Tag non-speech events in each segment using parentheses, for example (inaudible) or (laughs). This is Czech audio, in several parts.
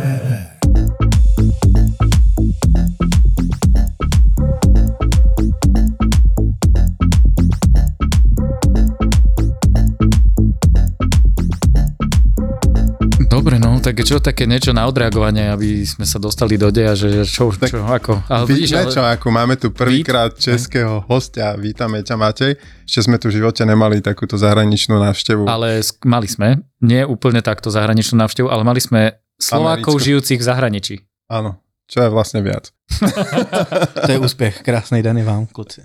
SPP. tak čo také niečo na odreagovanie, aby sme sa dostali do deja, že čo, tak čo, ako. Ale vidíš, ale... čo, ako máme tu prvýkrát českého hostia, vítame ťa Matej. Ešte sme tu v živote nemali takúto zahraničnú návštevu. Ale mali sme, nie úplne takto zahraničnú návštevu, ale mali sme Slovákov Americko. žijúcich v zahraničí. Áno, čo je vlastne viac. (laughs) to je úspech, krásnej dany vám, kluci.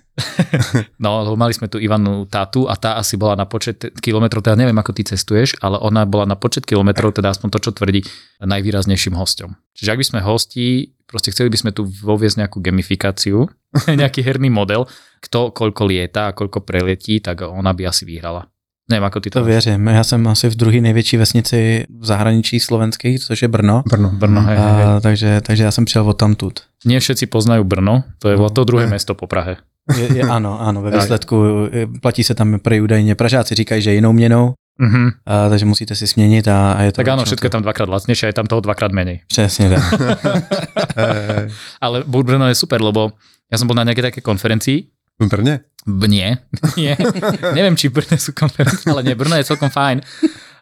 (laughs) no, lebo mali sme tu Ivanu Tátu a tá asi bola na počet kilometrov, teda neviem, ako ty cestuješ, ale ona bola na počet kilometrov, teda aspoň to, čo tvrdí, najvýraznejším hostom. Čiže ak by sme hostí, proste chceli by sme tu voviesť nejakú gamifikáciu, (laughs) nejaký herný model, kto koľko lieta a koľko preletí, tak ona by asi vyhrala. Nevím, ako ty to... To věřím. Já jsem asi v druhé největší vesnici v zahraničí slovenských, což je Brno. Brno, Brno, hej, hej, hej. takže, takže já jsem přijel od tamtud. Nie všetci poznají Brno, to je no, to druhé město po Prahe. Je, je, ano, ano, ve výsledku platí se tam pro údajně. Pražáci říkají, že jinou měnou, Mm-hmm. A, takže musíte si směnit a, a je to... Tak áno, všetko je tam dvakrát lacnejšie a je tam toho dvakrát menej. Přesně tak. (laughs) Ale Brno je super, lebo ja som bol na nejakej také konferencii v Brne? Nie, nie. Neviem, či Brne sú konferencie, ale nie, Brno je celkom fajn.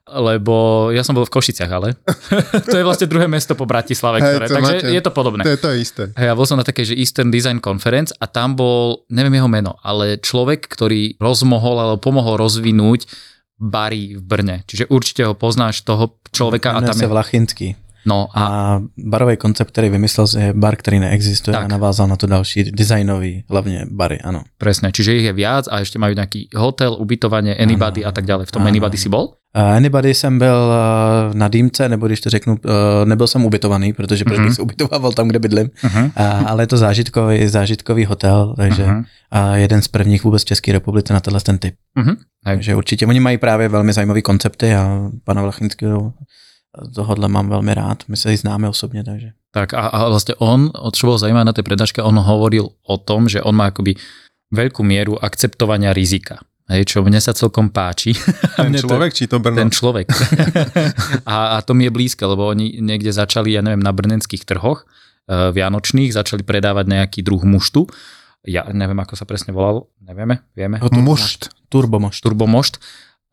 Lebo ja som bol v Košiciach, ale (laughs) to je vlastne druhé mesto po Bratislave, ktoré, hey, takže máte, je to podobné. To je to isté. Hey, ja bol som na také, že Eastern Design Conference a tam bol, neviem jeho meno, ale človek, ktorý rozmohol alebo pomohol rozvinúť bary v Brne. Čiže určite ho poznáš toho človeka. a tam je Vlachinský. No a... a barový koncept, který vymyslel, je bar, který neexistuje tak. a navázal na to další designový, hlavně bary, ano. Presne, čiže ich je viac a ešte majú nejaký hotel, ubytovanie, anybody ano. a tak ďalej. V tom ano. anybody si bol? Uh, anybody jsem byl uh, na dýmce, nebo když to řeknu, uh, nebyl jsem ubytovaný, protože uh-huh. bych se ubytoval tam, kde bydlím, uh-huh. uh, ale je to zážitkový, zážitkový hotel, takže uh-huh. uh, jeden z prvních vůbec v České republice na tenhle ten typ. Uh-huh. Takže určitě, oni mají právě velmi zajímavé koncepty a pana Vlachinského tohohle mám veľmi rád. My sa i známe osobne, takže. Tak a, a vlastne on, čo bolo zaujímavé na tej prednáške, on hovoril o tom, že on má akoby veľkú mieru akceptovania rizika. Hej, čo mne sa celkom páči. (laughs) Ten človek, to, či to Brno? Ten človek. (laughs) a, a to mi je blízke, lebo oni niekde začali, ja neviem, na brnenských trhoch uh, vianočných, začali predávať nejaký druh muštu. Ja neviem, ako sa presne volal, nevieme, vieme. Mušt. Turbomošt. Turbomošt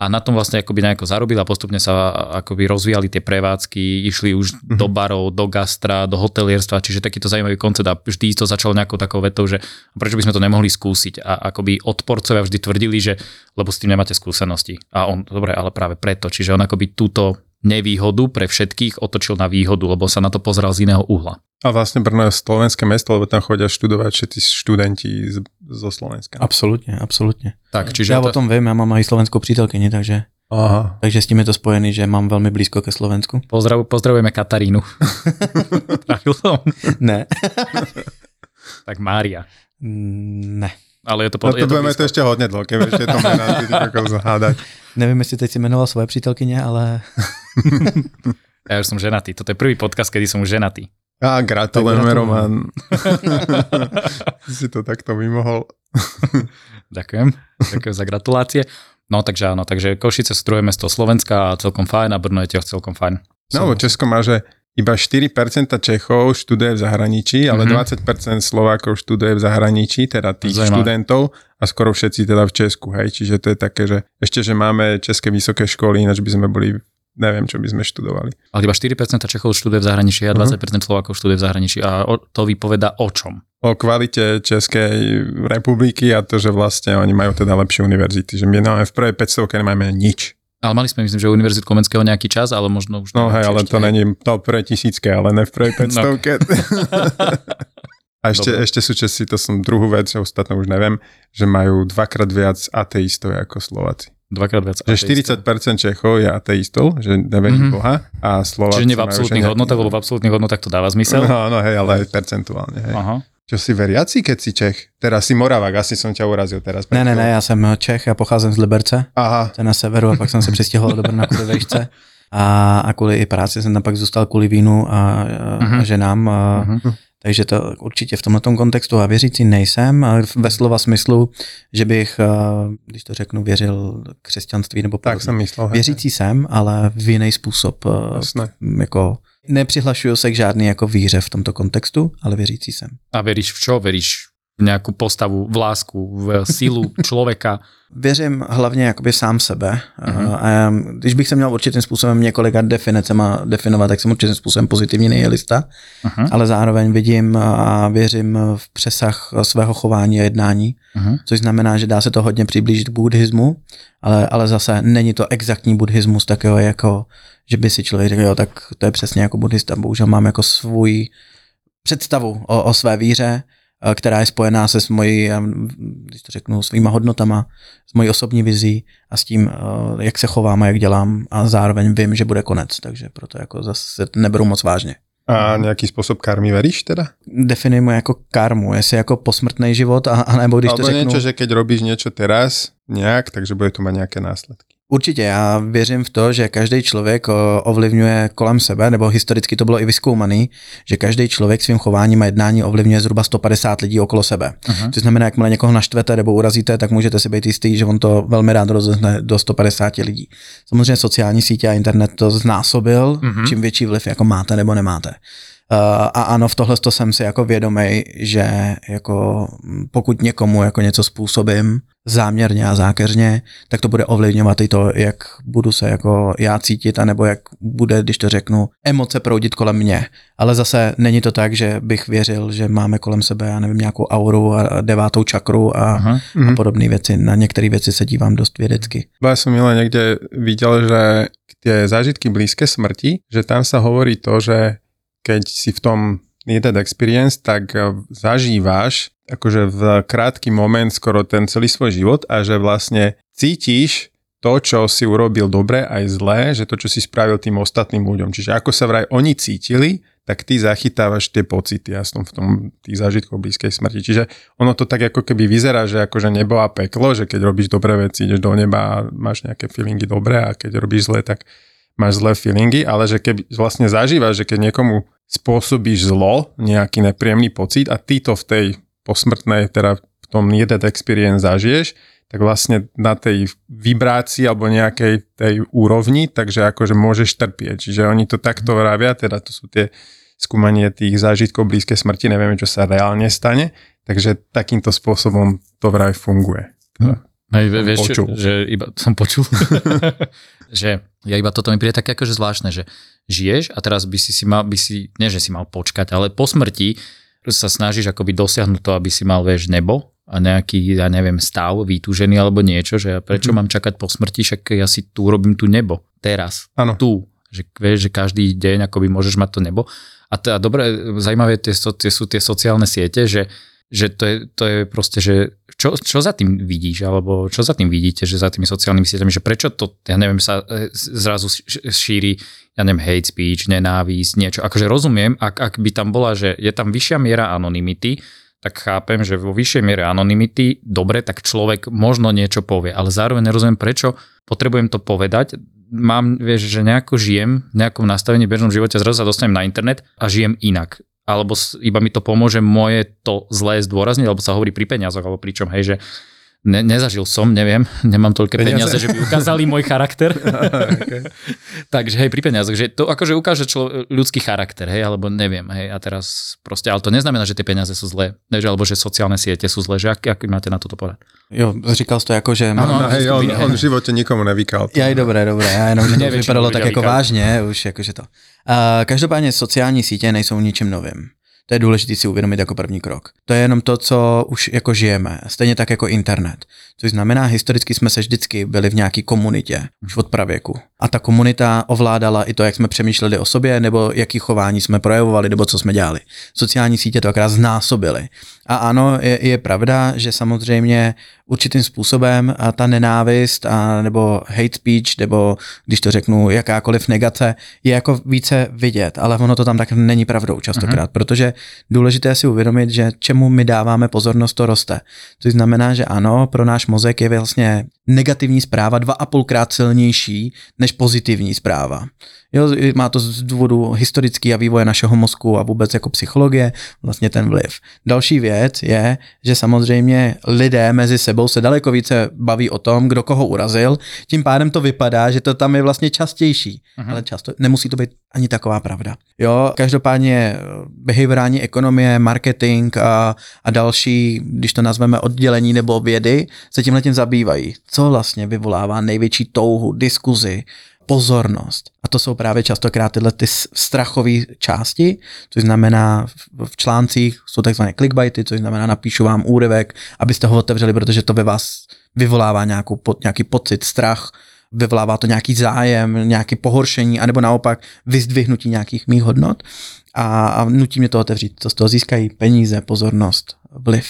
a na tom vlastne akoby nejako zarobil a postupne sa akoby rozvíjali tie prevádzky, išli už mm-hmm. do barov, do gastra, do hotelierstva, čiže takýto zaujímavý koncept a vždy to začalo nejakou takou vetou, že prečo by sme to nemohli skúsiť a akoby odporcovia vždy tvrdili, že lebo s tým nemáte skúsenosti a on, dobre, ale práve preto, čiže on akoby túto nevýhodu pre všetkých otočil na výhodu, lebo sa na to pozrel z iného uhla. A vlastne Brno je slovenské mesto, lebo tam chodia študovať všetci študenti z, zo Slovenska. Absolutně, absolutně. Tak, čiže já to... o tom vím, já mám aj slovenskou přítelkyni, takže Aha. Takže s tím je to spojený, že mám velmi blízko ke Slovensku. Pozdrav, pozdravujeme Katarínu. (laughs) Trafil som? Ne. (laughs) tak Mária. Mm, ne. Ale je to, pod, no to, je to budeme to ještě hodně dlouho, keď ešte to mená zahádať. (laughs) Nevím, jestli teď si jmenoval svoje přítelkyně, ale... (laughs) ja už som ženatý. Toto je prvý podcast, kedy som už ženatý. Á, gratulujeme, Roman. (laughs) si to takto vymohol. (laughs) Ďakujem. Ďakujem za gratulácie. No takže áno, takže Košice sú druhé mesto Slovenska a celkom fajn a Brno je tiež celkom fajn. No, Česko má, že iba 4% Čechov študuje v zahraničí, ale mm-hmm. 20% Slovákov študuje v zahraničí, teda tých Zajímavé. študentov a skoro všetci teda v Česku, hej. Čiže to je také, že ešte, že máme české vysoké školy, ináč by sme boli neviem, čo by sme študovali. Ale iba 4% Čechov študuje v zahraničí a 20% uh-huh. Slovákov študuje v zahraničí. A to vypoveda o čom? O kvalite Českej republiky a to, že vlastne oni majú teda lepšie univerzity. Že my máme v prvej 500 nemáme nič. Ale mali sme, myslím, že Univerzitu Komenského nejaký čas, ale možno už... No hej, ale to není to pre tisícke, ale ne v prvej 500 (laughs) no. (laughs) A ešte, ešte sú Česi, to som druhú vec, ostatné už neviem, že majú dvakrát viac ateistov ako Slováci. Dvakrát viac Že 40% Čechov je ateistov, že neverí mm-hmm. Boha a Slováci Čiže nie v absolútnych hodnotách, lebo v absolútnych hodnotách to dáva zmysel. No, no hej, ale aj percentuálne. Hej. Aha. Čo si veriaci, keď si Čech? Teraz si Moravák, asi som ťa urazil teraz. Ne, ne, ne, já jsem Čech, já pocházím z Liberce, Aha. to je na severu a pak jsem se přestěhoval do Brna kvůli vejšce. A, a kvůli i práci jsem tam pak zůstal kvůli vínu a, a, uh-huh. a ženám. A, uh-huh. Takže to určitě v tomto kontextu a věřící nejsem, ale ve slova smyslu, že bych, když to řeknu, věřil křesťanství nebo tak jsem myslel. Věřící jsem, ale v jiný způsob. Jasne. Jako nepřihlašuju se k žádný jako víře v tomto kontextu, ale věřící jsem. A věříš v čo? Věříš nějakou postavu, v lásku, v sílu (laughs) člověka? Věřím hlavně jakoby sám sebe. Mm-hmm. A když bych se měl určitým způsobem několika definicema definovat, tak jsem určitým způsobem pozitivní nihilista, mm-hmm. ale zároveň vidím a věřím v přesah svého chování a jednání, mm-hmm. což znamená, že dá se to hodně přiblížit k buddhismu, ale, ale zase není to exaktní buddhismus takového jako, že by si člověk řekl, jo, tak to je přesně jako buddhista, bohužel mám jako svůj představu o, o své víře, která je spojená se s mojí, když to řeknu, svýma hodnotama, s mojí osobní vizí a s tím, eh, jak se chovám a jak dělám a zároveň vím, že bude konec, takže proto jako zase neberu moc vážně. A nějaký způsob karmy veríš teda? Definujeme jako karmu, jestli jako posmrtný život, a, a nebo když Albo to řeknu... něco, že keď robíš něco teraz nějak, takže bude to mít nějaké následky. Určitě, já věřím v to, že každý člověk ovlivňuje kolem sebe, nebo historicky to bylo i vyskoumaný, že každý člověk svým chováním a jednání ovlivňuje zhruba 150 lidí okolo sebe. Uh-huh. To znamená, jakmile někoho naštvete nebo urazíte, tak můžete si být jistý, že on to velmi rád rozezne do 150 lidí. Samozřejmě sociální sítě a internet to znásobil, uh-huh. čím větší vliv jako máte nebo nemáte. Uh, a ano, v tohle to jsem si jako vědomý, že jako pokud někomu jako něco způsobím záměrně a zákeřně, tak to bude ovlivňovat i to, jak budu se jako já cítit, anebo jak bude, když to řeknu, emoce proudit kolem mě. Ale zase není to tak, že bych věřil, že máme kolem sebe, já nevím, nějakou auru a devátou čakru a, Aha, a mhm. podobné věci. Na některé věci se dívám dost vědecky. Já jsem milé někde viděl, že ty zážitky blízké smrti, že tam se hovorí to, že keď si v tom needed experience, tak eh, zažíváš akože v krátky moment skoro ten celý svoj život a že vlastne cítiš to, čo si urobil dobre aj zlé, že to, čo si spravil tým ostatným ľuďom. Čiže ako sa vraj oni cítili, tak ty zachytávaš tie pocity, ja som v tom tých zážitkov blízkej smrti. Čiže ono to tak ako keby vyzerá, že akože nebo a peklo, že keď robíš dobré veci, ideš do neba a máš nejaké feelingy dobré a keď robíš zlé, tak máš zlé feelingy, ale že keby vlastne zažívaš, že keď niekomu spôsobíš zlo, nejaký nepríjemný pocit a ty to v tej posmrtnej, teda v tom needed experience zažiješ, tak vlastne na tej vibrácii alebo nejakej tej úrovni, takže akože môžeš trpieť. Čiže oni to takto vravia, teda to sú tie skúmanie tých zážitkov blízkej smrti, nevieme, čo sa reálne stane, takže takýmto spôsobom to vraj funguje. Teda. Hej, vieš, počul. že iba (laughs) som počul, že ja iba toto mi príde tak akože zvláštne, že žiješ a teraz by si si mal, by si, nie že si mal počkať, ale po smrti sa snažíš akoby dosiahnuť to, aby si mal, vieš, nebo a nejaký, ja neviem, stav vytúžený alebo niečo, že prečo mm-hmm. mám čakať po smrti, však ja si tu robím tu nebo, teraz, ano. tu, že vieš, že každý deň akoby môžeš mať to nebo. A teda dobre, zaujímavé tie, tie sú tie sociálne siete, že že to je, to je proste, že čo, čo za tým vidíš, alebo čo za tým vidíte, že za tými sociálnymi sieťami, že prečo to, ja neviem, sa e, zrazu šíri, ja neviem, hate speech, nenávisť, niečo. Akože rozumiem, ak, ak by tam bola, že je tam vyššia miera anonymity, tak chápem, že vo vyššej miere anonymity, dobre, tak človek možno niečo povie, ale zároveň nerozumiem, prečo potrebujem to povedať. Mám, vieš, že nejako žijem v nejakom nastavení v bežnom živote, zrazu sa dostanem na internet a žijem inak alebo iba mi to pomôže moje to zlé zdôrazniť, alebo sa hovorí pri peniazoch, alebo pričom, hej, že ne, nezažil som, neviem, nemám toľké peniaze, peniaze že by ukázali môj charakter. (laughs) okay. Takže hej, pri peniazoch, že to akože ukáže člo, ľudský charakter, hej, alebo neviem, hej, a teraz proste, ale to neznamená, že tie peniaze sú zlé, než, alebo že sociálne siete sú zlé, že ak, ak máte na toto povedať? Jo, říkal jsi to jako, že... Ano, no, hej, on, on v životě nikomu nevykal. Já i dobré, dobré, já jenom, že to vypadalo tak jako vážně, už jakože to. Uh, každopádně sociální sítě nejsou ničím novým. To je důležité si uvědomit jako první krok. To je jenom to, co už jako žijeme, stejně tak jako internet. Což znamená, historicky jsme se vždycky byli v nějaké komunitě, už od pravěku. A ta komunita ovládala i to, jak jsme přemýšleli o sobě, nebo jaký chování jsme projevovali, nebo co jsme dělali. Sociální sítě to akorát znásobily. A ano, je, je pravda, že samozřejmě určitým způsobem a ta nenávist a nebo hate speech, nebo když to řeknu jakákoliv negace, je jako více vidět, ale ono to tam tak není pravdou častokrát, uh-huh. protože důležité si uvědomit, že čemu my dáváme pozornost, to roste. To znamená, že ano, pro náš mozek je vlastně negativní zpráva dva a půlkrát silnější než pozitivní zpráva. Jo, má to z důvodu historický a vývoje našeho mozku a vůbec jako psychologie vlastně ten vliv. Další věc je, že samozřejmě lidé mezi sebou se daleko více baví o tom, kdo koho urazil, tím pádem to vypadá, že to tam je vlastně častější, uh-huh. ale často nemusí to být ani taková pravda. Jo, každopádně behaviorální ekonomie, marketing a, a další, když to nazveme oddělení nebo vědy, se tímhle tím zabývají. Co vlastně vyvolává největší touhu, diskuzi, pozornost. A to jsou právě častokrát tyhle ty strachové části, což znamená v článcích jsou takzvané clickbaity, což znamená napíšu vám úryvek, abyste ho otevřeli, protože to ve vás vyvolává nějakou, nějaký pocit, strach, vyvolává to nějaký zájem, nějaké pohoršení, anebo naopak vyzdvihnutí nějakých mých hodnot a, a nutí mě to otevřít. To z toho získají peníze, pozornost, vliv.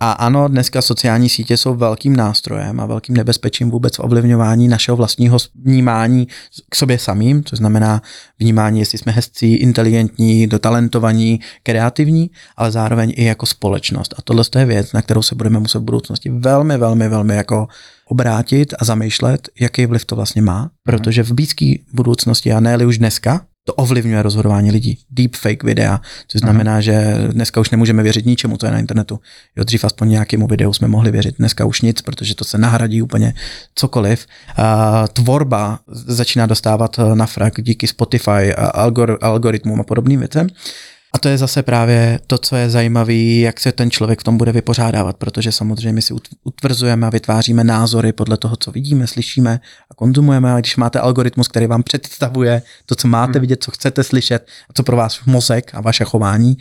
A ano, dneska sociální sítě jsou velkým nástrojem a velkým nebezpečím vůbec v ovlivňování našeho vlastního vnímání k sobě samým, což znamená vnímání, jestli jsme hezcí, inteligentní, dotalentovaní, kreativní, ale zároveň i jako společnost. A tohle je věc, na kterou se budeme muset v budoucnosti velmi, velmi, velmi jako obrátit a zamýšlet, jaký vliv to vlastně má, protože v blízké budoucnosti a ne už dneska, to ovlivňuje rozhodování lidí. Deepfake videa, což znamená, Aha. že dneska už nemůžeme věřit ničemu, co je na internetu. Jo, dřív aspoň nějakému videu jsme mohli věřit, dneska už nic, protože to se nahradí úplně cokoliv. A tvorba začíná dostávat na frak díky Spotify, a algor, algoritmům a podobným věcem. A to je zase právě to, co je zajímavé, jak se ten člověk v tom bude vypořádávat, protože samozřejmě si utvrzujeme a vytváříme názory podle toho, co vidíme, slyšíme a konzumujeme. A když máte algoritmus, který vám představuje to, co máte hmm. vidět, co chcete slyšet a co pro vás mozek a vaše chování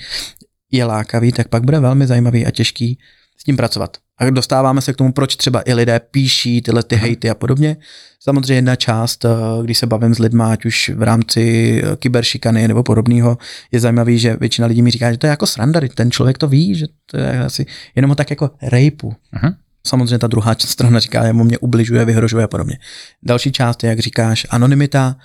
je lákavý, tak pak bude velmi zajímavý a těžký s tím pracovat. A dostáváme se k tomu, proč třeba i lidé píší tyhle ty hejty a podobně. Samozřejmě jedna část, eh, když se bavím s lidmi, ať už v rámci eh, kyberšikany nebo podobného, je zajímavý, že většina lidí mi říká, že to je jako sranda, ten člověk to ví, že to je asi jenom tak jako rejpu. Uh-huh. Samozřejmě ta druhá (laughs) strana říká, že mě ubližuje, vyhrožuje a podobně. Další část je, jak říkáš, anonymita,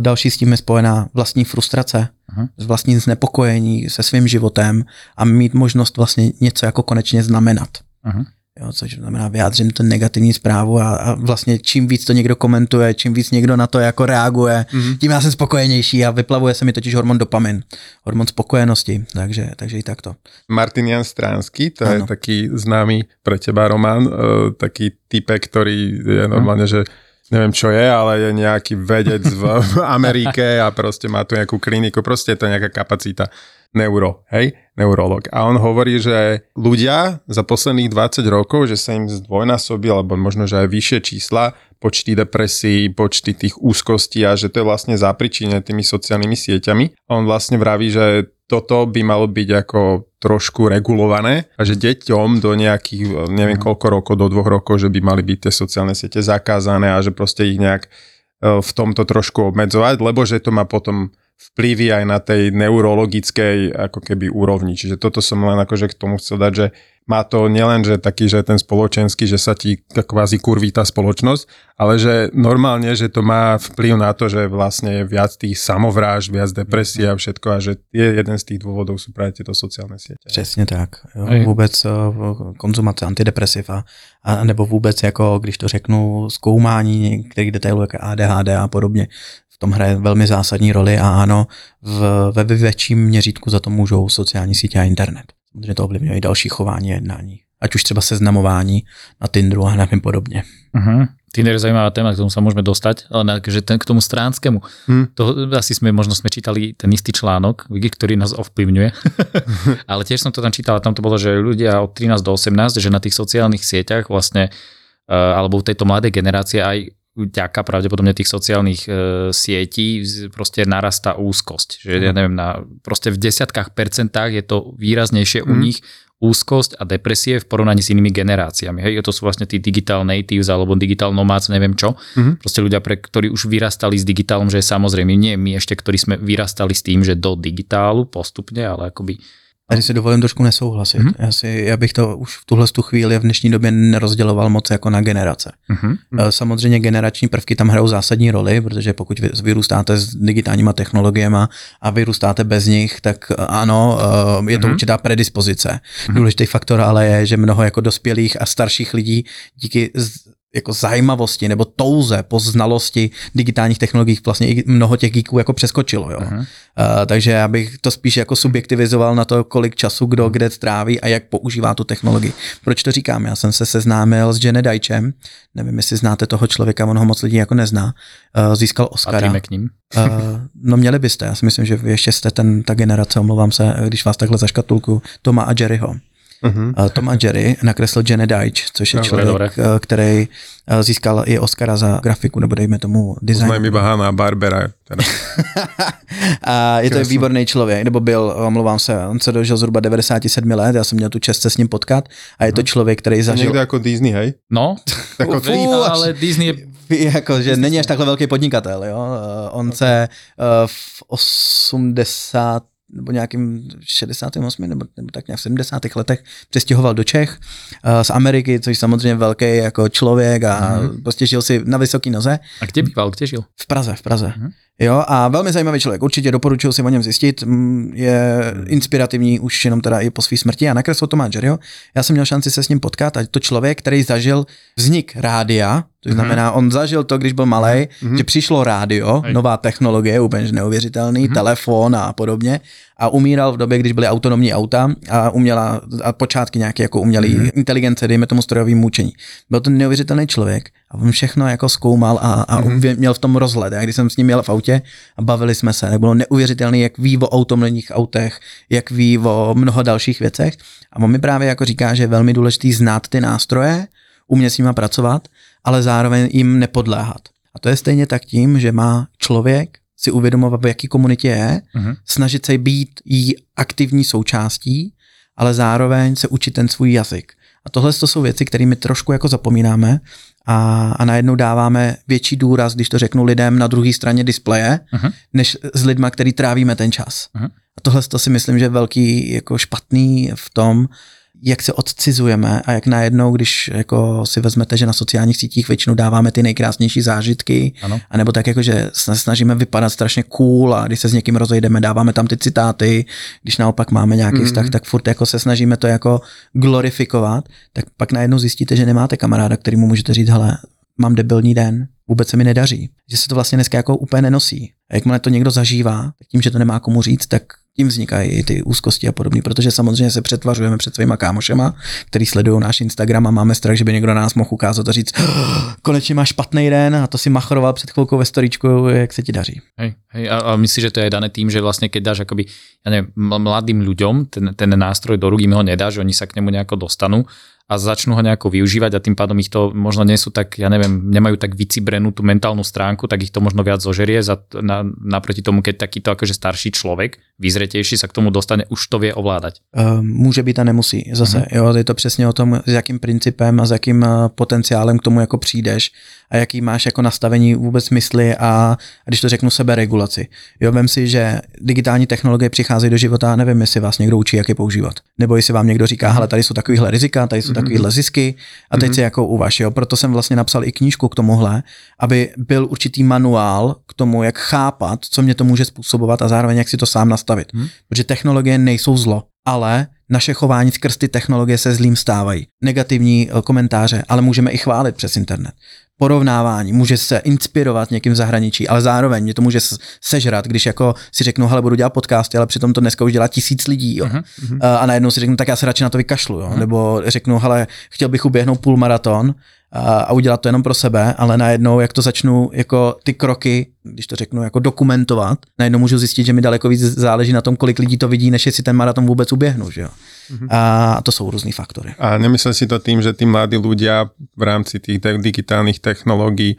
další s tím je spojená vlastní frustrace, uh-huh. vlastní znepokojení se svým životem a mít možnost vlastně něco jako konečně znamenat. Uh-huh. Jo, což znamená, vyjádřím ten negativní zprávu a, a vlastně čím víc to někdo komentuje, čím víc někdo na to jako reaguje, mm-hmm. tím já jsem spokojenější a vyplavuje se mi totiž hormon dopamin, hormon spokojenosti, takže, takže i takto. Martin Jan Stránsky, to ano. je taký známý pre teba Roman, uh, taký typek, ktorý je normálne, že neviem čo je, ale je nejaký vedec v (laughs) Amerike a proste má tu nejakú kliniku, proste je to nejaká kapacita neuro, hej, neurolog. A on hovorí, že ľudia za posledných 20 rokov, že sa im zdvojnásobí, alebo možno, že aj vyššie čísla, počty depresí, počty tých úzkostí a že to je vlastne zapričinené tými sociálnymi sieťami. A on vlastne vraví, že toto by malo byť ako trošku regulované a že deťom do nejakých, neviem mhm. koľko rokov, do dvoch rokov, že by mali byť tie sociálne siete zakázané a že proste ich nejak e, v tomto trošku obmedzovať, lebo že to má potom vplyvy aj na tej neurologickej ako keby úrovni. Čiže toto som len akože k tomu chcel dať, že má to nielen, že taký, že ten spoločenský, že sa ti kvázi kurví tá spoločnosť, ale že normálne, že to má vplyv na to, že vlastne je viac tých samovráž, viac depresie a všetko a že je jeden z tých dôvodov sú práve tieto sociálne siete. Přesně tak. Jo. Vůbec eh, konzumace antidepresiv a, a nebo vůbec jako, když to řeknu, zkoumání některých detailů, jako ADHD a podobně, v tom hraje velmi zásadní roli a ano, v, ve větším měřítku za to můžou sociální sítě a internet. Samozřejmě to ovlivňuje i další chování a jednání. Ať už třeba seznamování na Tinderu a nevím podobně. Uh-huh. Tinder je zaujímavá téma, k tomu sa môžeme dostať, ale že ten, k tomu stránskému. Hmm. To asi sme, možno sme čítali ten istý článok, ktorý nás ovplyvňuje, (laughs) ale tiež som to tam čítal tam to bolo, že ľudia od 13 do 18, že na tých sociálnych sieťach vlastne, uh, alebo u tejto mladej generácie aj vďaka pravdepodobne tých sociálnych e, sietí proste narastá úzkosť. Že ja mhm. neviem, na, proste v desiatkách percentách je to výraznejšie mm. u mhm. nich úzkosť a depresie v porovnaní s inými generáciami. Hej, to sú vlastne tí digital natives alebo digital nomads, neviem čo. Mm-hmm. Proste ľudia, pre, ktorí už vyrastali s digitálom, že je samozrejme nie my ešte, ktorí sme vyrastali s tým, že do digitálu postupne, ale akoby Tady si dovolím trošku nesouhlasit. Mm-hmm. Já, si, já bych to už v tuhle tu chvíli v dnešní době nerozděloval moc jako na generace. Mm-hmm. Samozřejmě generační prvky tam hrajou zásadní roli, protože pokud vy vyrůstáte s digitálníma technologiemi a vyrůstáte bez nich, tak eh, ano, eh, je to mm-hmm. určitá predispozice. Mm-hmm. Důležitý faktor ale je, že mnoho jako dospělých a starších lidí díky jako zajímavosti nebo touze po znalosti digitálních technologií vlastně i mnoho těch geeků jako přeskočilo. Jo. Uh-huh. Uh, takže já bych to spíš jako subjektivizoval na to, kolik času kdo kde stráví a jak používá tu technologii. Proč to říkám? Já jsem se seznámil s Jenny Dajčem, nevím, jestli znáte toho člověka, on ho moc lidí jako nezná, uh, získal Oscara. k ním? uh, no měli byste, já si myslím, že vy ještě jste ten, ta generace, omlouvám se, když vás takhle zaškatulku, Toma a Jerryho. Uh-huh. Tom a Jerry nakreslil Jenny Deitch, což je no, člověk, dobré. Eh, který eh, získal i Oscara za grafiku, nebo dejme tomu design. Poznají iba Hanna Barbera. Teda. (laughs) a je to Krasný. výborný člověk, nebo byl, omlouvám se, on se dožil zhruba 97 let, já jsem měl tu čest se s ním potkat a je to člověk, který zažil... Někde jako Disney, hej? No, (laughs) jako Fú, ale Disney je (laughs) jako, že není až takhle velký podnikatel, jo. On okay. se v 80 nebo nějakým 68. nebo, nebo tak nějak v 70. letech přestěhoval do Čech uh, z Ameriky, což samozřejmě velký jako člověk a mm. prostě žil si na vysoký noze. A kde býval, kde žil? V Praze, v Praze. Mm. Jo, a velmi zajímavý člověk, určitě doporučuji si o něm zjistit, je inspirativní už jenom teda i po své smrti a nakreslil Tomá Jerryho. Já jsem měl šanci se s ním potkat a to člověk, který zažil vznik rádia, to mhm. znamená, on zažil to, když byl malý, mm-hmm. že přišlo rádio, Hej. nová technologie, úplně neuvěřitelný, mm-hmm. telefon a podobně a umíral v době, když byly autonomní auta a uměla a počátky nějaké jako umělý mm-hmm. inteligence, dejme tomu strojový mučení. Byl to neuvěřitelný člověk a on všechno jako zkoumal a, a mm-hmm. měl v tom rozhled. A když jsem s ním měl v autě a bavili jsme se, tak bylo neuvěřitelný, jak ví o autonomních autech, jak ví o mnoho dalších věcech. A on mi právě jako říká, že je velmi důležitý znát ty nástroje, umět s nimi pracovat, ale zároveň jim nepodléhat. A to je stejně tak tím, že má člověk si uvědomovat, v jaký komunitě je, uh-huh. snažit se být jí aktivní součástí, ale zároveň se učit ten svůj jazyk. A tohle to jsou věci, kterými trošku jako zapomínáme a, a najednou dáváme větší důraz, když to řeknu lidem na druhé straně displeje, uh-huh. než s lidma, který trávíme ten čas. Uh-huh. A tohle to si myslím, že je velký jako špatný v tom, jak se odcizujeme a jak najednou, když jako si vezmete, že na sociálních sítích většinou dáváme ty nejkrásnější zážitky, ano. anebo tak jako, že se snažíme vypadat strašně cool a když se s někým rozejdeme, dáváme tam ty citáty, když naopak máme nějaký mm-hmm. vztah, tak furt jako se snažíme to jako glorifikovat, tak pak najednou zjistíte, že nemáte kamaráda, který mu můžete říct, hele, mám debilní den, vůbec se mi nedaří. Že se to vlastně dneska jako úplně nenosí. A jakmile to někdo zažívá, tak tím, že to nemá komu říct, tak tím vznikají i ty úzkosti a podobně, protože samozřejmě se přetvařujeme před svýma kámošema, který sledují náš Instagram a máme strach, že by někdo na nás mohl ukázat a říct, oh, konečně máš špatný den a to si machroval před chvilkou ve storičku, jak se ti daří. Hej, hej, a, a myslíš, že to je dané tým, že vlastně keď dáš akoby, ja neviem, mladým ľuďom ten, ten nástroj do rúk, im ho nedáš, oni sa k nemu nejako dostanú a začnú ho nejako využívať a tým pádom ich to možno nie sú tak, ja neviem, nemajú tak vycibrenú tú mentálnu stránku, tak ich to možno viac zožerie za, na, naproti tomu, keď takýto akože starší človek, vyzretejší sa k tomu dostane, už to vie ovládať. Uh, může být a nemusí. Zase, uh-huh. jo, je to přesně o tom, s jakým principem a s jakým eh, potenciálem k tomu jako přijdeš a jaký máš jako nastavení vůbec mysli a, a když to řeknu seberegulaci. Jo, vem si, že digitální technologie přicházejí do života, nevím, jestli vás někdo učí, jak je používat. Nebo jestli vám někdo říká, hele, tady jsou takovýhle rizika, tady jsou mm-hmm. takovýhle zisky a teď mm-hmm. si jako uvaž, jo. Proto jsem vlastně napsal i knížku k tomuhle, aby byl určitý manuál k tomu, jak chápat, co mě to může způsobovat a zároveň jak si to sám nastavit. Mm-hmm. Protože technologie nejsou zlo, ale naše chování skrz ty technologie se zlým stávají. Negativní eh, komentáře, ale můžeme i chválit přes internet porovnávání, může se inspirovat někým v zahraničí, ale zároveň mě to může sežrat, když jako si řeknu, hele, budu dělat podcasty, ale přitom to dneska už dělá tisíc lidí, jo. Uh-huh. A najednou si řeknu, tak já se radši na to vykašlu, jo. Uh-huh. Nebo řeknu, hele, chtěl bych uběhnout půl maraton a udělat to jenom pro sebe, ale najednou, jak to začnu jako ty kroky, když to řeknu, jako dokumentovat, najednou můžu zjistit, že mi daleko víc záleží na tom, kolik lidí to vidí, než jestli ten maraton vůbec uběhnu, že jo. Mm-hmm. A to jsou různý faktory. A nemyslel si to tým, že tí mladí ľudia v rámci tých digitálnych technológií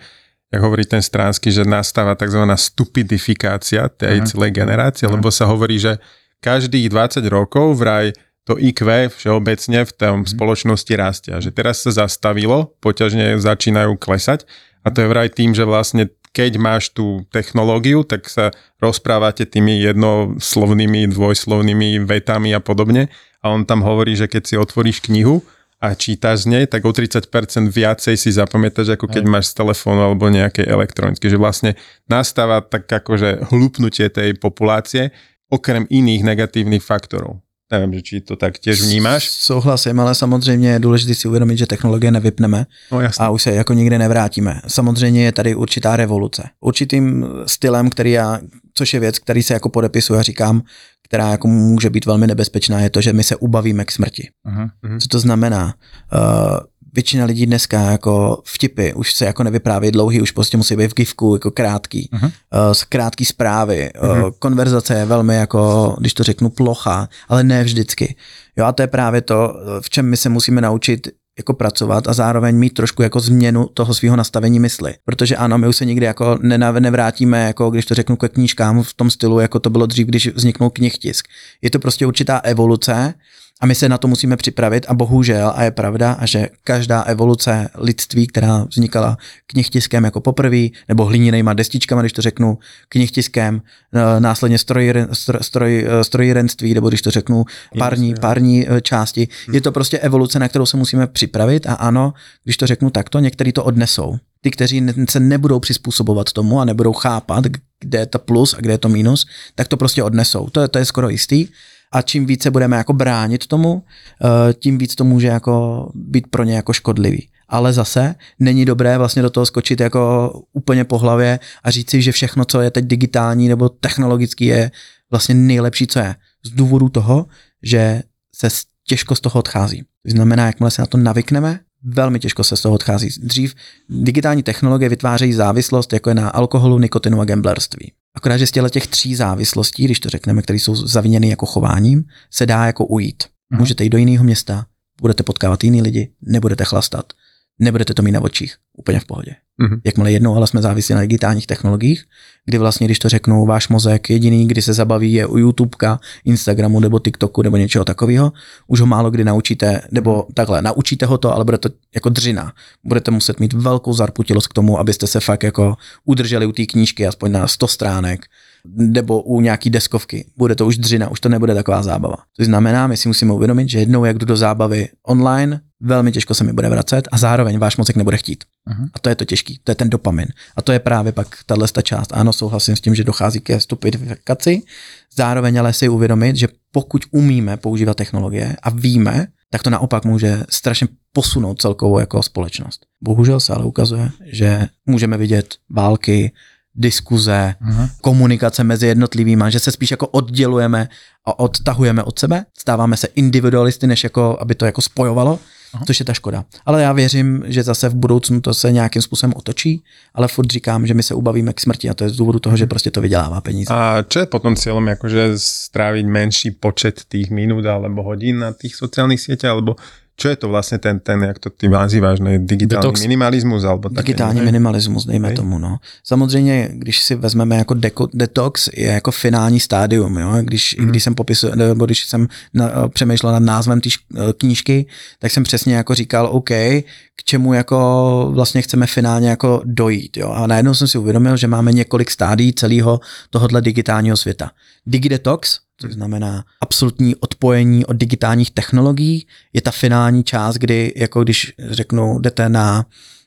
jak hovorí ten Stránsky, že nastáva tzv. stupidifikácia tej uh-huh. celej generácie, uh-huh. lebo sa hovorí, že každých 20 rokov vraj to IQ všeobecne v tom uh-huh. spoločnosti rastia. Že teraz sa zastavilo, poťažne začínajú klesať a to je vraj tým, že vlastne keď máš tú technológiu, tak sa rozprávate tými jednoslovnými, dvojslovnými vetami a podobne a on tam hovorí, že keď si otvoríš knihu a čítaš z nej, tak o 30% viacej si zapamätáš, ako keď Aj. máš z telefónu alebo nejakej elektronické. Že vlastne nastáva tak akože hlupnutie tej populácie, okrem iných negatívnych faktorov. Nevím, že či to tak těž vnímáš. Souhlasím, ale samozřejmě je důležité si uvědomit, že technologie nevypneme no, a už se jako nikdy nevrátíme. Samozřejmě je tady určitá revoluce. Určitým stylem, který já, což je věc, který se jako podepisuje a říkám, která jako může být velmi nebezpečná, je to, že my se ubavíme k smrti. Uh-huh. Co to znamená? Uh, většina lidí dneska jako vtipy už se jako nevypráví dlouhý, už prostě musí být v gifku jako krátký, uh-huh. uh, krátký zprávy, uh-huh. uh, konverzace je velmi jako, když to řeknu, plocha, ale ne vždycky. Jo a to je právě to, v čem my se musíme naučit jako pracovat a zároveň mít trošku jako změnu toho svého nastavení mysli. Protože ano, my už se nikdy jako nevrátíme, jako když to řeknu ke knížkám v tom stylu, jako to bylo dřív, když vzniknul knihtisk. Je to prostě určitá evoluce, a my se na to musíme připravit a bohužel, a je pravda, a že každá evoluce lidství, která vznikala knihtiskem jako poprvé, nebo hlininejma destičkama, když to řeknu, knihtiskem, e, následně stroj, stroj, e, strojírenství, nebo když to řeknu, pární, pární e, části. Je to prostě evoluce, na kterou se musíme připravit a ano, když to řeknu takto, někteří to odnesou. Ty, kteří se nebudou přizpůsobovat tomu a nebudou chápat, kde je to plus a kde je to minus, tak to prostě odnesou. To je, to je skoro jistý a čím více budeme jako bránit tomu, eh, tím víc to může jako být pro ně jako škodlivý. Ale zase není dobré vlastně do toho skočit jako úplně po hlavě a říct si, že všechno, co je teď digitální nebo technologický, je vlastně nejlepší, co je. Z důvodu toho, že se těžko z toho odchází. To znamená, jakmile se na to navykneme, velmi těžko se z toho odchází. Dřív digitální technologie vytvářejí závislost, jako je na alkoholu, nikotinu a gamblerství. Akorát, že z těch tří závislostí, když to řekneme, které jsou zaviněny jako chováním, se dá jako ujít. Mm. Můžete jít do jiného města, budete potkávat jiný lidi, nebudete chlastat, nebudete to mít na očích, úplně v pohodě. Mm-hmm. Jakmile jednou ale jsme závislí na digitálních technologiích, kdy vlastně, když to řeknu, váš mozek jediný, kdy se zabaví, je u YouTubeka, Instagramu nebo TikToku nebo něčeho takového, už ho málo kdy naučíte, nebo takhle, naučíte ho to, ale bude to jako dřina. Budete muset mít velkou zarputilost k tomu, abyste se fakt jako udrželi u té knížky aspoň na 100 stránek, nebo u nějaký deskovky. Bude to už dřina, už to nebude taková zábava. To znamená, my si musíme uvědomit, že jednou, jak jdu do zábavy online, velmi těžko se mi bude vracet a zároveň váš mozek nebude chtít. Uh-huh. A to je to těžký, to je ten dopamin. A to je právě pak tahle část. Ano, souhlasím s tím, že dochází ke stupidifikaci, zároveň ale si uvědomit, že pokud umíme používat technologie a víme, tak to naopak může strašně posunout celkovou jako společnost. Bohužel se ale ukazuje, že můžeme vidět války, diskuze, uh-huh. komunikace mezi jednotlivými, že se spíš jako oddělujeme a odtahujeme od sebe, stáváme se individualisty, než jako, aby to jako spojovalo, uh-huh. což je ta škoda. Ale já věřím, že zase v budoucnu to se nějakým způsobem otočí, ale furt říkám, že my se ubavíme k smrti a to je z důvodu toho, že prostě to vydělává peníze. A čo je potom cieľom, jakože stráviť menší počet tých minút alebo hodín na tých sociálnych sieťach, alebo čo je to vlastně ten, ten jak to ty nazýváš, ne, digitální Detox. minimalismus? Alebo také, Digitální ne? minimalismus, dejme okay. tomu. No. Samozřejmě, když si vezmeme jako deko, detox, je jako finální stádium. Jo? Když, mm. když jsem popisu, nebo když jsem na, přemýšlel nad názvem té knížky, tak jsem přesně jako říkal, OK, k čemu jako vlastně chceme finálně jako dojít. Jo? A najednou jsem si uvědomil, že máme několik stádí celého tohohle digitálního světa. Digidetox, což znamená absolutní odpojení od digitálních technologií, je ta finální část, kdy, jako když řeknu, jdete na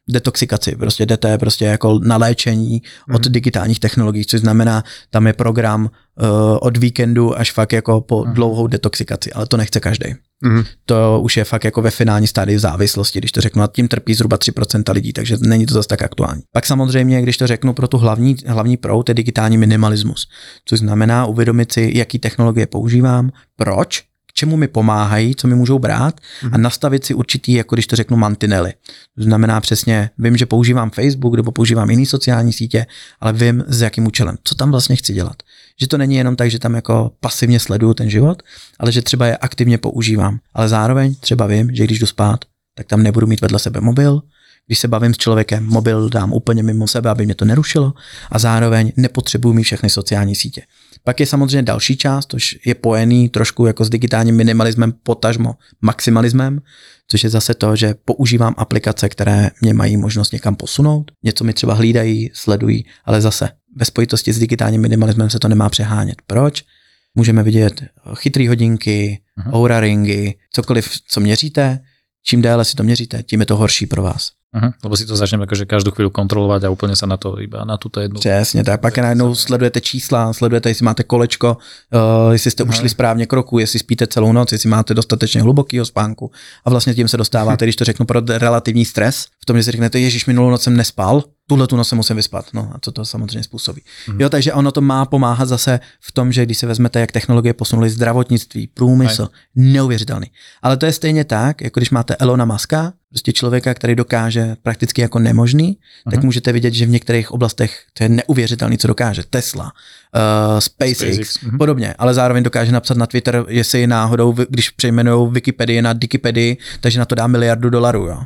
detoxikaci, prostě jdete prostě jako na léčení mm. od digitálních technologií, což znamená, tam je program uh, od víkendu až fakt jako po mm. dlouhou detoxikaci, ale to nechce každý. Mm. To už je fakt jako ve finální stádii závislosti, když to řeknu, a tím trpí zhruba 3% lidí, takže není to zase tak aktuální. Pak samozřejmě, když to řeknu pro tu hlavní, hlavní proud, je digitální minimalismus, což znamená uvědomit si, jaký technologie používám, proč, čemu mi pomáhají, co mi můžou brát a mhm. nastavit si určitý, jako když to řeknu, mantinely. To znamená přesně, vím, že používám Facebook nebo používám jiné sociální sítě, ale vím, s jakým účelem, co tam vlastně chci dělat že to není jenom tak, že tam jako pasivně sleduju ten život, ale že třeba je aktivně používám. Ale zároveň třeba vím, že když jdu spát, tak tam nebudu mít vedle sebe mobil, když se bavím s člověkem, mobil dám úplně mimo sebe, aby mě to nerušilo a zároveň nepotřebuji mít všechny sociální sítě. Pak je samozřejmě další část, což je pojený trošku jako s digitálním minimalismem, potažmo maximalismem, což je zase to, že používám aplikace, které mě mají možnost někam posunout, něco mi třeba hlídají, sledují, ale zase ve spojitosti s digitálním minimalismem se to nemá přehánět. Proč? Můžeme vidět chytrý hodinky, uh-huh. aura ringy, cokoliv, co měříte, čím déle si to měříte, tím je to horší pro vás. Uh-huh. Lebo si to začneme akože každou chvíli kontrolovat a úplně se na to iba na tuto jednu. Přesně, tak pak najednou sledujete čísla, sledujete, jestli máte kolečko, uh, jestli jste uh-huh. ušli správně kroku, jestli spíte celou noc, jestli máte dostatečně hlubokýho spánku. A vlastně tím se dostáváte, když to řeknu, pro relativní stres, v tom, že si řeknete, Ježíš, minulou noc jsem nespal, tuhle tu noc se musím vyspat. No a co to samozřejmě způsobí. Mm. Jo, takže ono to má pomáhat zase v tom, že když se vezmete, jak technologie posunuly zdravotnictví, průmysl, Aj. neuvěřitelný. Ale to je stejně tak, jako když máte Elona Muska, prostě člověka, který dokáže prakticky jako nemožný, uh-huh. tak můžete vidět, že v některých oblastech to je neuvěřitelný, co dokáže. Tesla, uh, SpaceX, SpaceX. Uh-huh. podobně, ale zároveň dokáže napsat na Twitter, jestli náhodou, když přejmenují Wikipedii na Wikipedii, takže na to dá miliardu dolarů, jo.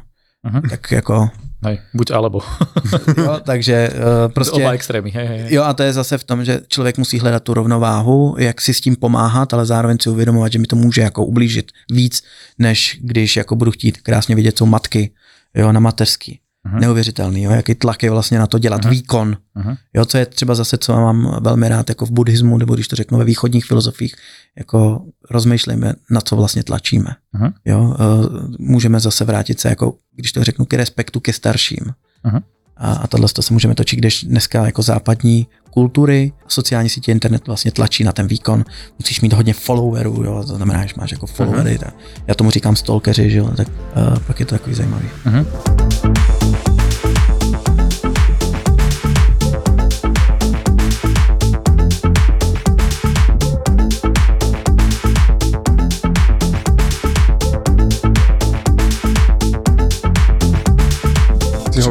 Uh-huh. Tak jako Hej, buď alebo. (laughs) jo, takže uh, prostě... Oba extrémy, hej, hej. Jo, a to je zase v tom, že člověk musí hledat tu rovnováhu, jak si s tím pomáhat, ale zároveň si uvědomovat, že mi to může jako ublížit víc, než když jako budu chtít krásně vidět, co matky jo, na mateřský. Uh-huh. Neuvěřitelný, jo, jaký tlak je vlastně na to dělat uh-huh. výkon. Uh-huh. Jo, co je třeba zase, co mám velmi rád jako v buddhismu, nebo když to řeknu ve východních filozofiích, jako rozmýšlíme, na co vlastně tlačíme. Uh-huh. Jo, uh, můžeme zase vrátit se, jako, když to řeknu, k respektu ke starším. A, a tohle to se můžeme točit, když dneska jako západní kultury, sociální sítě, internet vlastně tlačí na ten výkon. Musíš mít hodně followerů, jo, to znamená, že máš jako followery. Uh-huh. Tak já tomu říkám stalkeři, že jo, tak uh, pak je to takový zajímavý. Uh-huh.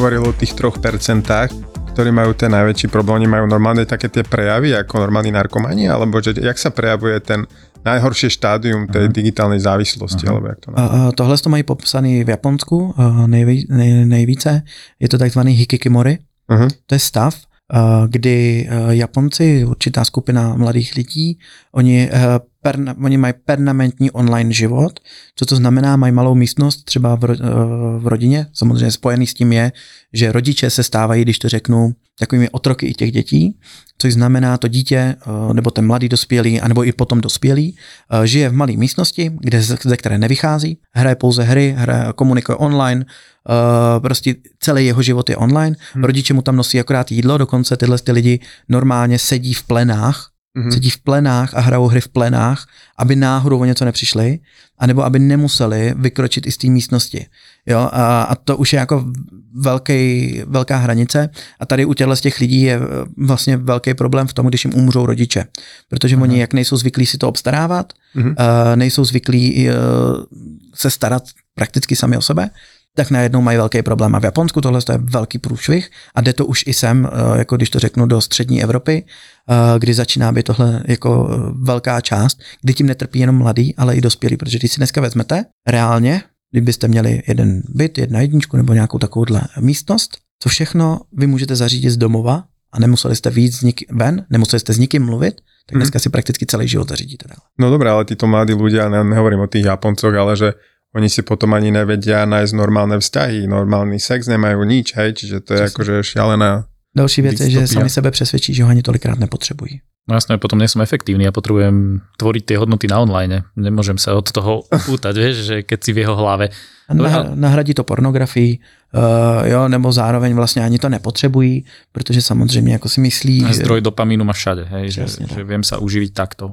Hovoril o tých troch percentách, ktorí majú ten najväčší problém, oni majú normálne také tie prejavy ako normálni narkomani, alebo že jak sa prejavuje ten najhoršie štádium tej uh-huh. digitálnej závislosti, uh-huh. alebo jak to uh, Tohle to mají popsaný v Japonsku nejví, nej, nejvíce, je to takzvaný hikikimori, uh-huh. to je stav, kdy uh, Japonci, určitá skupina mladých lidí, oni uh, perna, oni mají permanentní online život. Co to znamená? Mají malou místnost třeba v, ro, eh, v rodině. Samozřejmě spojený s tím je, že rodiče se stávají, když to řeknu, takovými otroky i těch dětí, což znamená to dítě, eh, nebo ten mladý dospělý, anebo i potom dospělý, eh, žije v malé místnosti, kde, ze které nevychází, hraje pouze hry, hraje, komunikuje online, prostě celý jeho život je online, hmm. rodiče mu tam nosí akorát jídlo, dokonce tyhle ty lidi normálně sedí v plenách, mm-hmm. sedí v plenách a hrajou hry v plenách, aby náhodou o něco nepřišli, anebo aby nemuseli vykročit i z té místnosti. Jo? A, a to už je jako velký, velká hranice a tady u těchto z těch lidí je vlastně velký problém v tom, když jim umřou rodiče, protože mm-hmm. oni jak nejsou zvyklí si to obstarávat, mm-hmm. uh, nejsou zvyklí uh, se starat prakticky sami o sebe, tak najednou mají velký problém. A v Japonsku tohle je velký průšvih a jde to už i sem, eh, jako když to řeknu, do střední Evropy, eh, kdy začíná být tohle jako eh, velká část, kdy tím netrpí jenom mladý, ale i dospělí, protože když si dneska vezmete, reálně, kdybyste měli jeden byt, jedna jedničku nebo nějakou takovouhle místnost, co všechno vy můžete zařídit z domova a nemuseli jste víc z nik- ven, nemuseli jste s nikým mluvit, tak mhm. dneska si prakticky celý život zařídíte. No dobré, ale títo mladí ľudia, ne, nehovorím o tých Japoncoch, ale že oni si potom ani nevedia nájsť normálne vzťahy, normálny sex nemajú nič, hej, čiže to je akože šialená Další věc je, že sami sebe přesvědčí, že ho ani tolikrát nepotřebují. No jasné, potom nie som efektívny, ja potrebujem tvoriť tie hodnoty na online. Nemôžem sa od toho (laughs) upútať, vieš, že keď si v jeho hlave. Nah, nahradí to pornografii, uh, jo, nebo zároveň vlastně ani to nepotřebují, protože samozřejmě jako si myslí... A zdroj že... dopamínu má všade, hej, že, že viem sa uživiť takto.